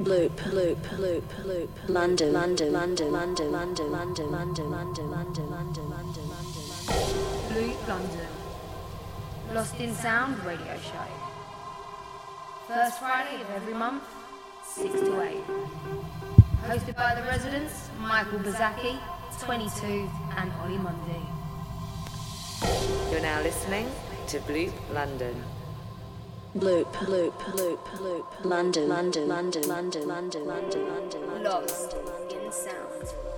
Loop, loop, loop, loop. London, London, London, London, London, London, London, London, London, London, London, London. Bloop London. Lost in Sound radio show. First Friday of every month, 6 to 8. Hosted by the residents, Michael Bazaki, 22, and Ollie Mundy. You're now listening to Bloop London. Loop, loop, loop, loop. London, London, London, London, London, London, London. Lost in Sound.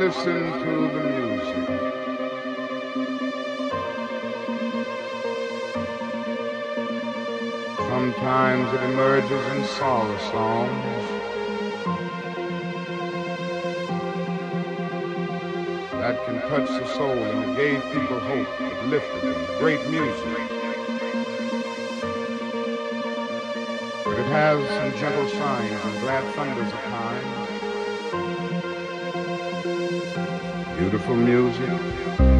Listen to the music. Sometimes it emerges in sorrow songs. That can touch the soul and it gave people hope, it lifted them. Great music. But it has some gentle signs and glad thunders at times. Beautiful music.